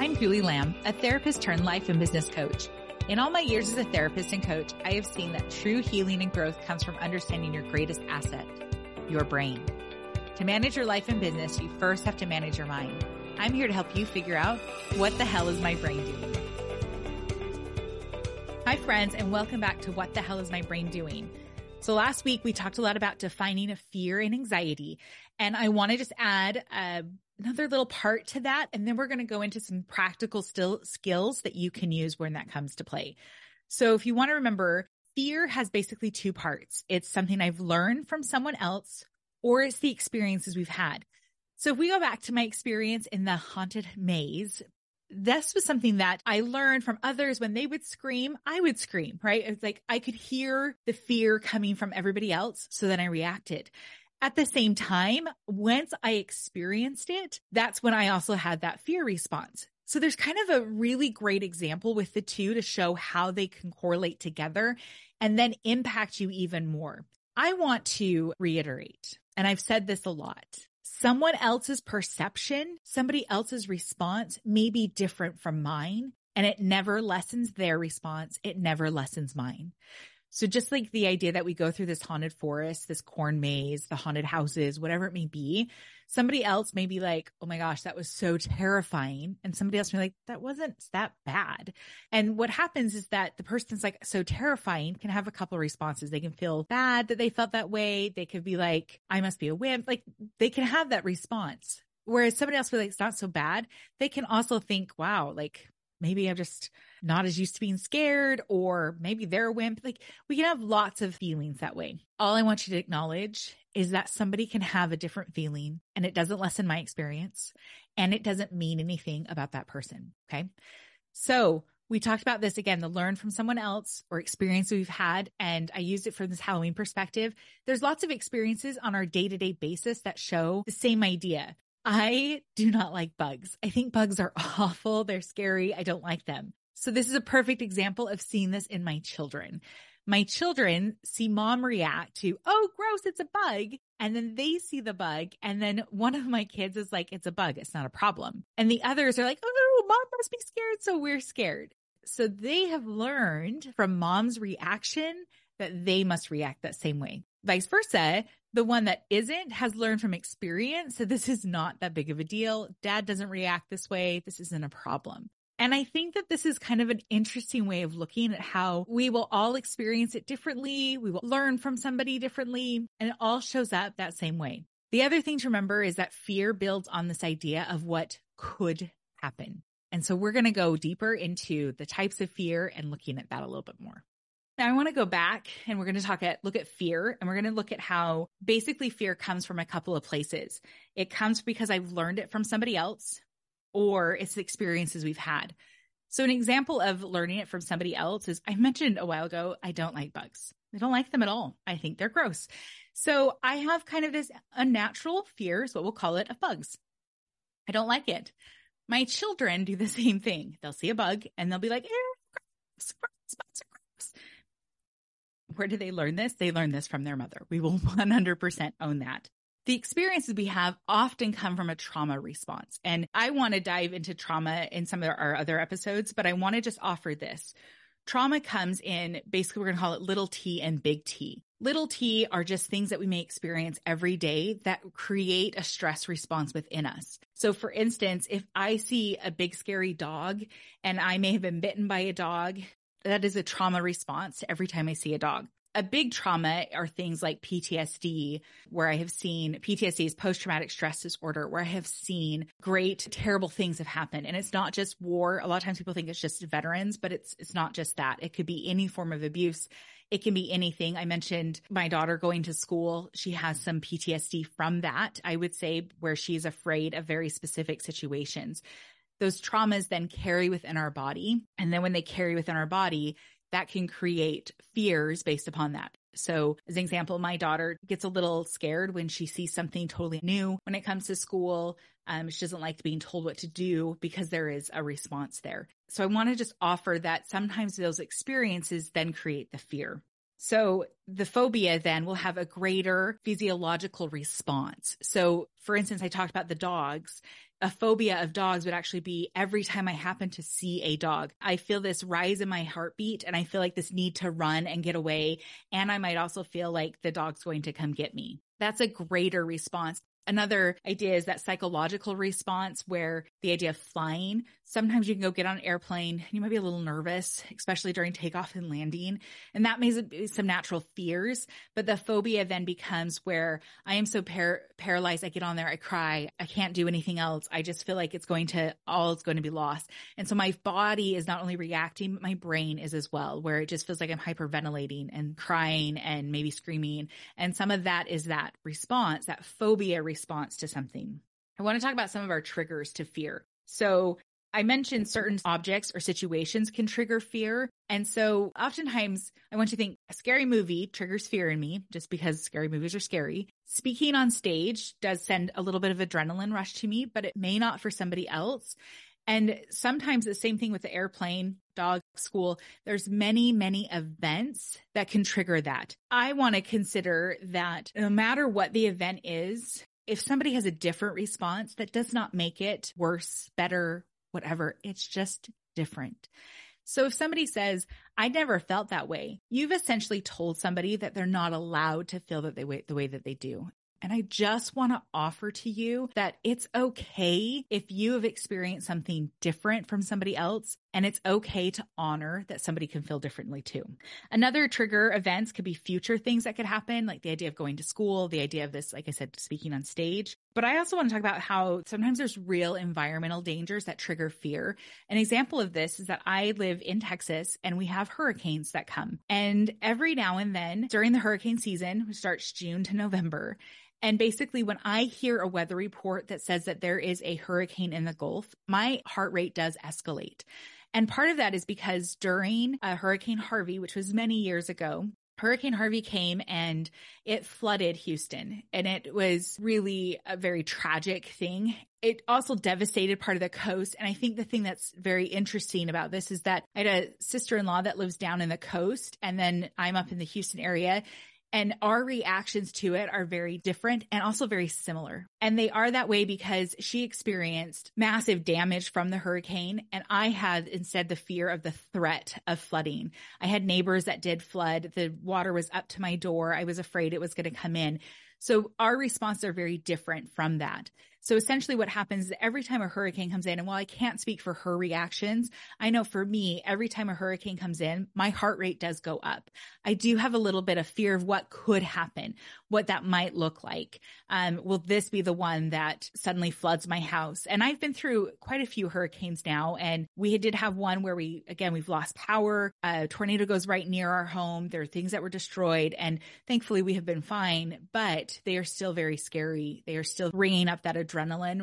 I'm Julie Lamb, a therapist turned life and business coach. In all my years as a therapist and coach, I have seen that true healing and growth comes from understanding your greatest asset, your brain. To manage your life and business, you first have to manage your mind. I'm here to help you figure out what the hell is my brain doing? Hi friends, and welcome back to What the Hell is My Brain Doing? So last week we talked a lot about defining a fear and anxiety. And I want to just add uh, another little part to that. And then we're going to go into some practical still skills that you can use when that comes to play. So if you want to remember, fear has basically two parts. It's something I've learned from someone else or it's the experiences we've had. So if we go back to my experience in the haunted maze, this was something that I learned from others when they would scream, I would scream, right? It's like I could hear the fear coming from everybody else. So then I reacted. At the same time, once I experienced it, that's when I also had that fear response. So there's kind of a really great example with the two to show how they can correlate together and then impact you even more. I want to reiterate, and I've said this a lot. Someone else's perception, somebody else's response may be different from mine, and it never lessens their response. It never lessens mine. So just like the idea that we go through this haunted forest, this corn maze, the haunted houses, whatever it may be, somebody else may be like, Oh my gosh, that was so terrifying. And somebody else may be like, that wasn't that bad. And what happens is that the person's like so terrifying can have a couple of responses. They can feel bad that they felt that way. They could be like, I must be a wimp. Like they can have that response. Whereas somebody else will be like, it's not so bad. They can also think, wow, like maybe I'm just not as used to being scared, or maybe they're a wimp. Like we can have lots of feelings that way. All I want you to acknowledge is that somebody can have a different feeling and it doesn't lessen my experience and it doesn't mean anything about that person. Okay. So we talked about this again, the learn from someone else or experience we've had. And I used it from this Halloween perspective. There's lots of experiences on our day to day basis that show the same idea. I do not like bugs. I think bugs are awful. They're scary. I don't like them. So this is a perfect example of seeing this in my children. My children see mom react to, oh, gross, it's a bug. And then they see the bug. And then one of my kids is like, it's a bug. It's not a problem. And the others are like, oh, mom must be scared. So we're scared. So they have learned from mom's reaction that they must react that same way. Vice versa, the one that isn't has learned from experience that this is not that big of a deal. Dad doesn't react this way. This isn't a problem. And I think that this is kind of an interesting way of looking at how we will all experience it differently. We will learn from somebody differently and it all shows up that same way. The other thing to remember is that fear builds on this idea of what could happen. And so we're going to go deeper into the types of fear and looking at that a little bit more. Now I want to go back and we're going to talk at look at fear and we're going to look at how basically fear comes from a couple of places. It comes because I've learned it from somebody else or it's experiences we've had. So an example of learning it from somebody else is I mentioned a while ago, I don't like bugs. I don't like them at all. I think they're gross. So I have kind of this unnatural fear, is what we'll call it, of bugs. I don't like it. My children do the same thing. They'll see a bug and they'll be like, eh, gross, gross, gross. Where do they learn this? They learn this from their mother. We will 100% own that. The experiences we have often come from a trauma response. And I want to dive into trauma in some of our other episodes, but I want to just offer this. Trauma comes in basically, we're going to call it little t and big T. Little t are just things that we may experience every day that create a stress response within us. So for instance, if I see a big scary dog and I may have been bitten by a dog, that is a trauma response every time I see a dog a big trauma are things like PTSD, where I have seen PTSD is post traumatic stress disorder, where I have seen great, terrible things have happened. And it's not just war. A lot of times people think it's just veterans, but it's, it's not just that. It could be any form of abuse. It can be anything. I mentioned my daughter going to school. She has some PTSD from that. I would say where she's afraid of very specific situations those traumas then carry within our body. And then when they carry within our body, that can create fears based upon that. So as an example, my daughter gets a little scared when she sees something totally new when it comes to school. Um, she doesn't like being told what to do because there is a response there. So I want to just offer that sometimes those experiences then create the fear. So the phobia then will have a greater physiological response. So for instance, I talked about the dogs. A phobia of dogs would actually be every time I happen to see a dog, I feel this rise in my heartbeat and I feel like this need to run and get away. And I might also feel like the dog's going to come get me. That's a greater response Another idea is that psychological response where the idea of flying, sometimes you can go get on an airplane, and you might be a little nervous, especially during takeoff and landing. And that may be some natural fears, but the phobia then becomes where I am so par- paralyzed. I get on there, I cry, I can't do anything else. I just feel like it's going to, all is going to be lost. And so my body is not only reacting, but my brain is as well, where it just feels like I'm hyperventilating and crying and maybe screaming. And some of that is that response, that phobia response to something. I want to talk about some of our triggers to fear. So I mentioned certain objects or situations can trigger fear. And so oftentimes I want to think a scary movie triggers fear in me just because scary movies are scary. Speaking on stage does send a little bit of adrenaline rush to me, but it may not for somebody else. And sometimes the same thing with the airplane, dog school. There's many, many events that can trigger that. I want to consider that no matter what the event is, if somebody has a different response, that does not make it worse, better, whatever. It's just different. So if somebody says, I never felt that way, you've essentially told somebody that they're not allowed to feel that they wait the way that they do. And I just want to offer to you that it's okay if you have experienced something different from somebody else. And it's okay to honor that somebody can feel differently too. Another trigger events could be future things that could happen, like the idea of going to school, the idea of this, like I said, speaking on stage. But I also want to talk about how sometimes there's real environmental dangers that trigger fear. An example of this is that I live in Texas and we have hurricanes that come. And every now and then during the hurricane season, which starts June to November, and basically, when I hear a weather report that says that there is a hurricane in the Gulf, my heart rate does escalate. And part of that is because during uh, Hurricane Harvey, which was many years ago, Hurricane Harvey came and it flooded Houston and it was really a very tragic thing. It also devastated part of the coast. And I think the thing that's very interesting about this is that I had a sister in law that lives down in the coast and then I'm up in the Houston area and our reactions to it are very different and also very similar. And they are that way because she experienced massive damage from the hurricane. And I had instead the fear of the threat of flooding. I had neighbors that did flood. The water was up to my door. I was afraid it was going to come in. So our responses are very different from that. So essentially what happens is every time a hurricane comes in, and while I can't speak for her reactions, I know for me, every time a hurricane comes in, my heart rate does go up. I do have a little bit of fear of what could happen, what that might look like. Um, will this be the one that suddenly floods my house? And I've been through quite a few hurricanes now, and we did have one where we, again, we've lost power. A tornado goes right near our home. There are things that were destroyed, and thankfully we have been fine, but they are still very scary. They are still bringing up that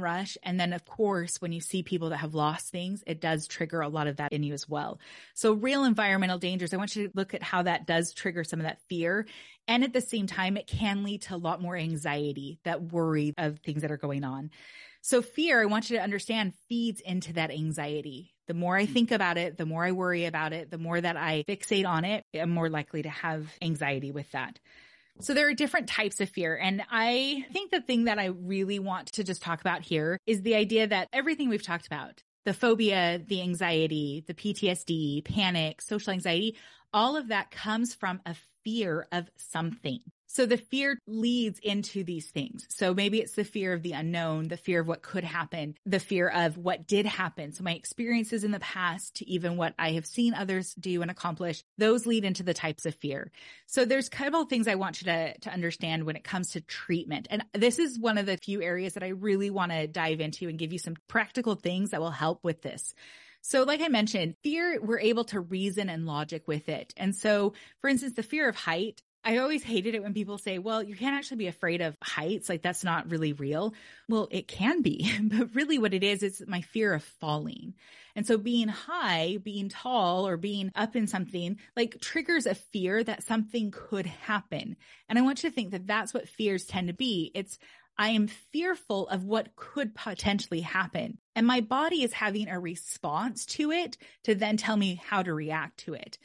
rush. And then, of course, when you see people that have lost things, it does trigger a lot of that in you as well. So, real environmental dangers, I want you to look at how that does trigger some of that fear. And at the same time, it can lead to a lot more anxiety, that worry of things that are going on. So, fear, I want you to understand, feeds into that anxiety. The more I hmm. think about it, the more I worry about it, the more that I fixate on it, I'm more likely to have anxiety with that. So there are different types of fear. And I think the thing that I really want to just talk about here is the idea that everything we've talked about, the phobia, the anxiety, the PTSD, panic, social anxiety, all of that comes from a fear of something. So the fear leads into these things. So maybe it's the fear of the unknown, the fear of what could happen, the fear of what did happen. So my experiences in the past to even what I have seen others do and accomplish, those lead into the types of fear. So there's a couple of things I want you to, to understand when it comes to treatment. And this is one of the few areas that I really want to dive into and give you some practical things that will help with this. So like I mentioned, fear, we're able to reason and logic with it. And so, for instance, the fear of height, I always hated it when people say, well, you can't actually be afraid of heights. Like that's not really real. Well, it can be, but really what it is, is my fear of falling. And so being high, being tall or being up in something like triggers a fear that something could happen. And I want you to think that that's what fears tend to be. It's, I am fearful of what could potentially happen. And my body is having a response to it to then tell me how to react to it.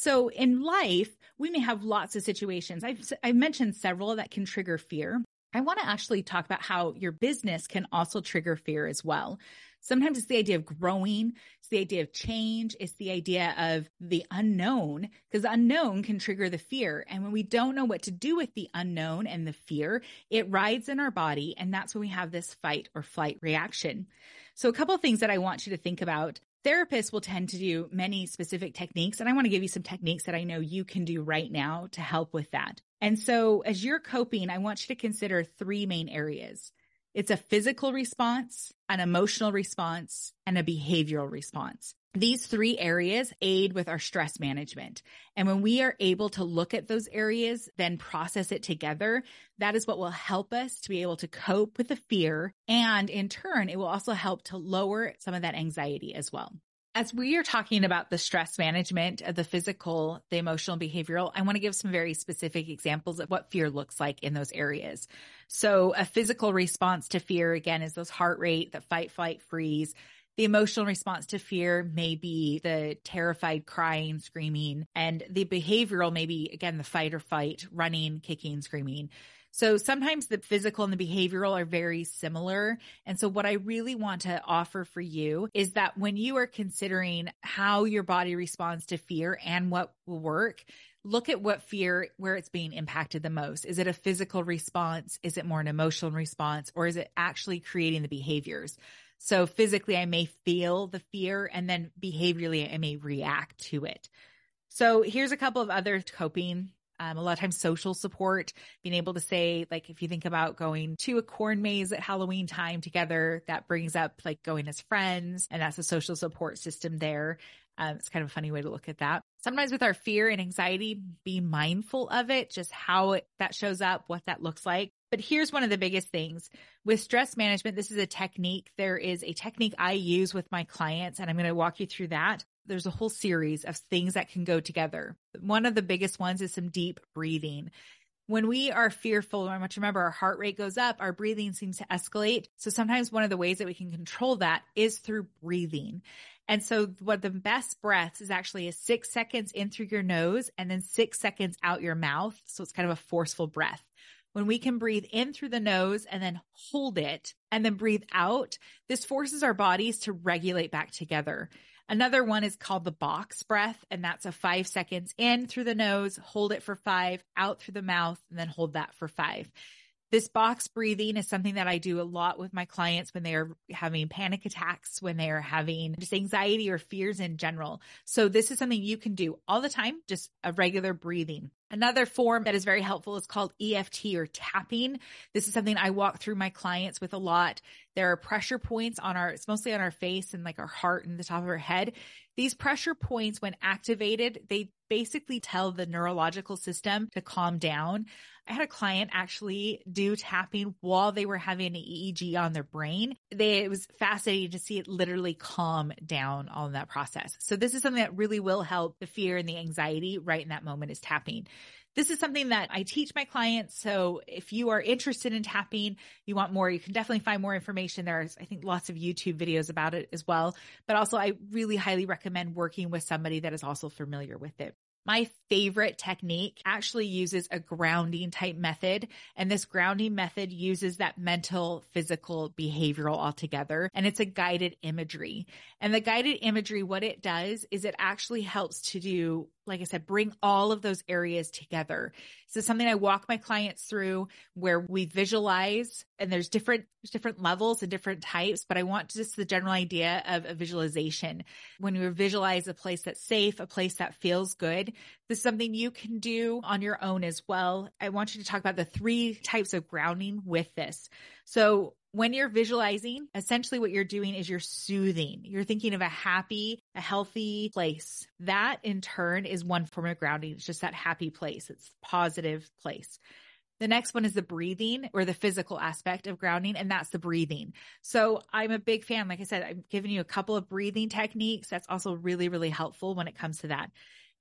So in life, we may have lots of situations. I've, I've mentioned several that can trigger fear. I want to actually talk about how your business can also trigger fear as well. Sometimes it's the idea of growing. It's the idea of change. It's the idea of the unknown because unknown can trigger the fear. And when we don't know what to do with the unknown and the fear, it rides in our body. And that's when we have this fight or flight reaction. So a couple things that I want you to think about. Therapists will tend to do many specific techniques, and I want to give you some techniques that I know you can do right now to help with that. And so, as you're coping, I want you to consider three main areas it's a physical response, an emotional response, and a behavioral response. These three areas aid with our stress management. And when we are able to look at those areas, then process it together, that is what will help us to be able to cope with the fear. And in turn, it will also help to lower some of that anxiety as well. As we are talking about the stress management of the physical, the emotional, behavioral, I want to give some very specific examples of what fear looks like in those areas. So a physical response to fear, again, is those heart rate, the fight, flight, freeze. The emotional response to fear may be the terrified crying, screaming, and the behavioral may be, again, the fight or fight, running, kicking, screaming. So sometimes the physical and the behavioral are very similar. And so what I really want to offer for you is that when you are considering how your body responds to fear and what will work, look at what fear, where it's being impacted the most. Is it a physical response? Is it more an emotional response? Or is it actually creating the behaviors? So physically, I may feel the fear and then behaviorally, I may react to it. So here's a couple of other coping um, a lot of times social support, being able to say, like, if you think about going to a corn maze at Halloween time together, that brings up like going as friends and that's a social support system there. Um, it's kind of a funny way to look at that. Sometimes with our fear and anxiety, be mindful of it, just how it, that shows up, what that looks like. But here's one of the biggest things with stress management. This is a technique. There is a technique I use with my clients, and I'm going to walk you through that there's a whole series of things that can go together. One of the biggest ones is some deep breathing. When we are fearful, I want to remember our heart rate goes up, our breathing seems to escalate. So sometimes one of the ways that we can control that is through breathing. And so what the best breaths is actually is six seconds in through your nose and then six seconds out your mouth. So it's kind of a forceful breath. When we can breathe in through the nose and then hold it and then breathe out, this forces our bodies to regulate back together. Another one is called the box breath, and that's a five seconds in through the nose, hold it for five, out through the mouth, and then hold that for five. This box breathing is something that I do a lot with my clients when they are having panic attacks, when they are having just anxiety or fears in general. So this is something you can do all the time, just a regular breathing. Another form that is very helpful is called EFT or tapping. This is something I walk through my clients with a lot. There are pressure points on our, it's mostly on our face and like our heart and the top of our head. These pressure points, when activated, they basically tell the neurological system to calm down. I had a client actually do tapping while they were having an EEG on their brain. They, it was fascinating to see it literally calm down on that process. So this is something that really will help the fear and the anxiety right in that moment is tapping. This is something that I teach my clients. So if you are interested in tapping, you want more, you can definitely find more information. There's, I think, lots of YouTube videos about it as well. But also, I really highly recommend working with somebody that is also familiar with it. My favorite technique actually uses a grounding type method. And this grounding method uses that mental, physical, behavioral all together. And it's a guided imagery. And the guided imagery, what it does is it actually helps to do like I said, bring all of those areas together. So something I walk my clients through where we visualize and there's different, there's different levels and different types, but I want just the general idea of a visualization. When you visualize a place that's safe, a place that feels good, this is something you can do on your own as well. I want you to talk about the three types of grounding with this. So when you're visualizing, essentially what you're doing is you're soothing. You're thinking of a happy, a healthy place. That in turn is one form of grounding. It's just that happy place. It's positive place. The next one is the breathing or the physical aspect of grounding, and that's the breathing. So I'm a big fan. Like I said, I'm giving you a couple of breathing techniques. That's also really, really helpful when it comes to that.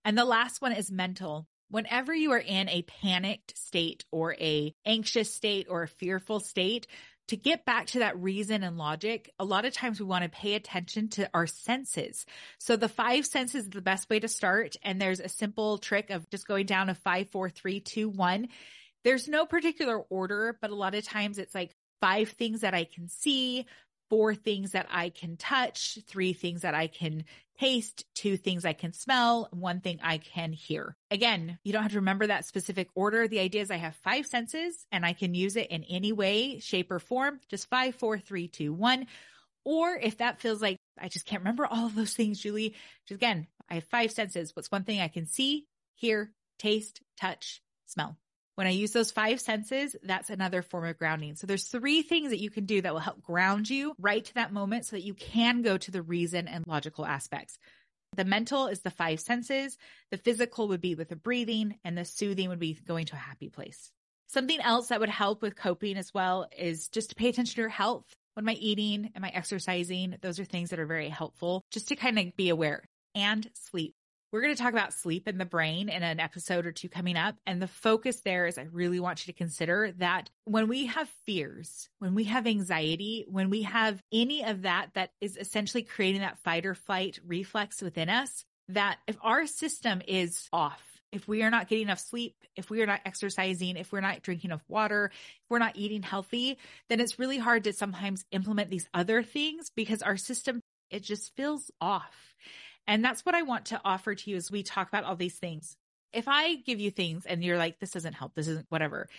And the last one is mental. Whenever you are in a panicked state or a anxious state or a fearful state, to get back to that reason and logic, a lot of times we want to pay attention to our senses. So the five senses is the best way to start. And there's a simple trick of just going down a five, four, three, two, one. there's no particular order, but a lot of times it's like five things that I can see, four things that I can touch, three things that I can taste, two things I can smell, one thing I can hear. Again, you don't have to remember that specific order. The idea is I have five senses and I can use it in any way, shape, or form. Just five, four, three, two, one. Or if that feels like I just can't remember all of those things, Julie, just again, I have five senses. What's one thing I can see, hear, taste, touch, smell? When I use those five senses, that's another form of grounding. So there's three things that you can do that will help ground you right to that moment so that you can go to the reason and logical aspects. The mental is the five senses. The physical would be with the breathing and the soothing would be going to a happy place. Something else that would help with coping as well is just to pay attention to your health. What am I eating? Am I exercising? Those are things that are very helpful just to kind of be aware and sleep. We're going to talk about sleep and the brain in an episode or two coming up. And the focus there is I really want you to consider that when we have fears, when we have anxiety, when we have any of that that is essentially creating that fight or flight reflex within us, that if our system is off, if we are not getting enough sleep, if we are not exercising, if we're not drinking enough water, if we're not eating healthy, then it's really hard to sometimes implement these other things because our system, it just feels off. And that's what I want to offer to you as we talk about all these things. If I give you things and you're like, this doesn't help, this isn't whatever,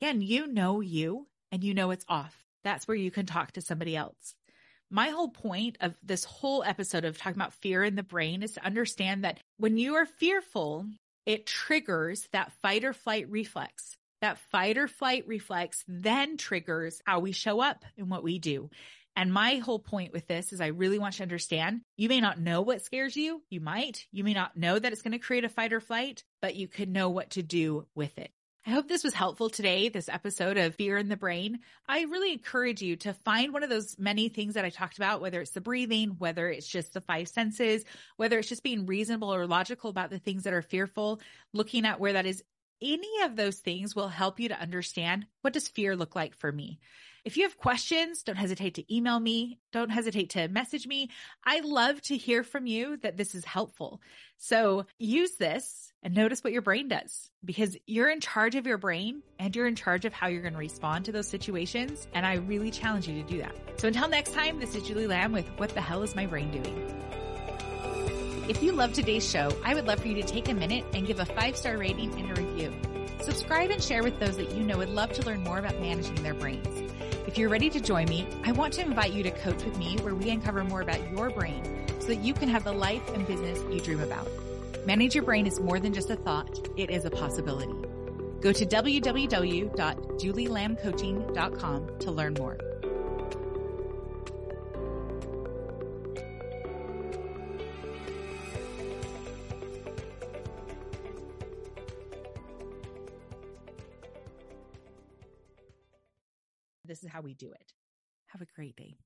again, you know you and you know it's off. That's where you can talk to somebody else. My whole point of this whole episode of talking about fear in the brain is to understand that when you are fearful, it triggers that fight or flight reflex. That fight or flight reflex then triggers how we show up and what we do. And my whole point with this is I really want you to understand you may not know what scares you. You might. You may not know that it's going to create a fight or flight, but you could know what to do with it. I hope this was helpful today, this episode of Fear in the Brain. I really encourage you to find one of those many things that I talked about, whether it's the breathing, whether it's just the five senses, whether it's just being reasonable or logical about the things that are fearful, looking at where that is. Any of those things will help you to understand what does fear look like for me? If you have questions, don't hesitate to email me. Don't hesitate to message me. I love to hear from you that this is helpful. So use this and notice what your brain does because you're in charge of your brain and you're in charge of how you're going to respond to those situations. And I really challenge you to do that. So until next time, this is Julie Lamb with What the Hell is My Brain Doing? If you love today's show, I would love for you to take a minute and give a five star rating and a review. Subscribe and share with those that you know would love to learn more about managing their brains. If you're ready to join me, I want to invite you to coach with me where we uncover more about your brain so that you can have the life and business you dream about. Manage your brain is more than just a thought. It is a possibility. Go to www.julielambcoaching.com to learn more. We do it. Have a great day.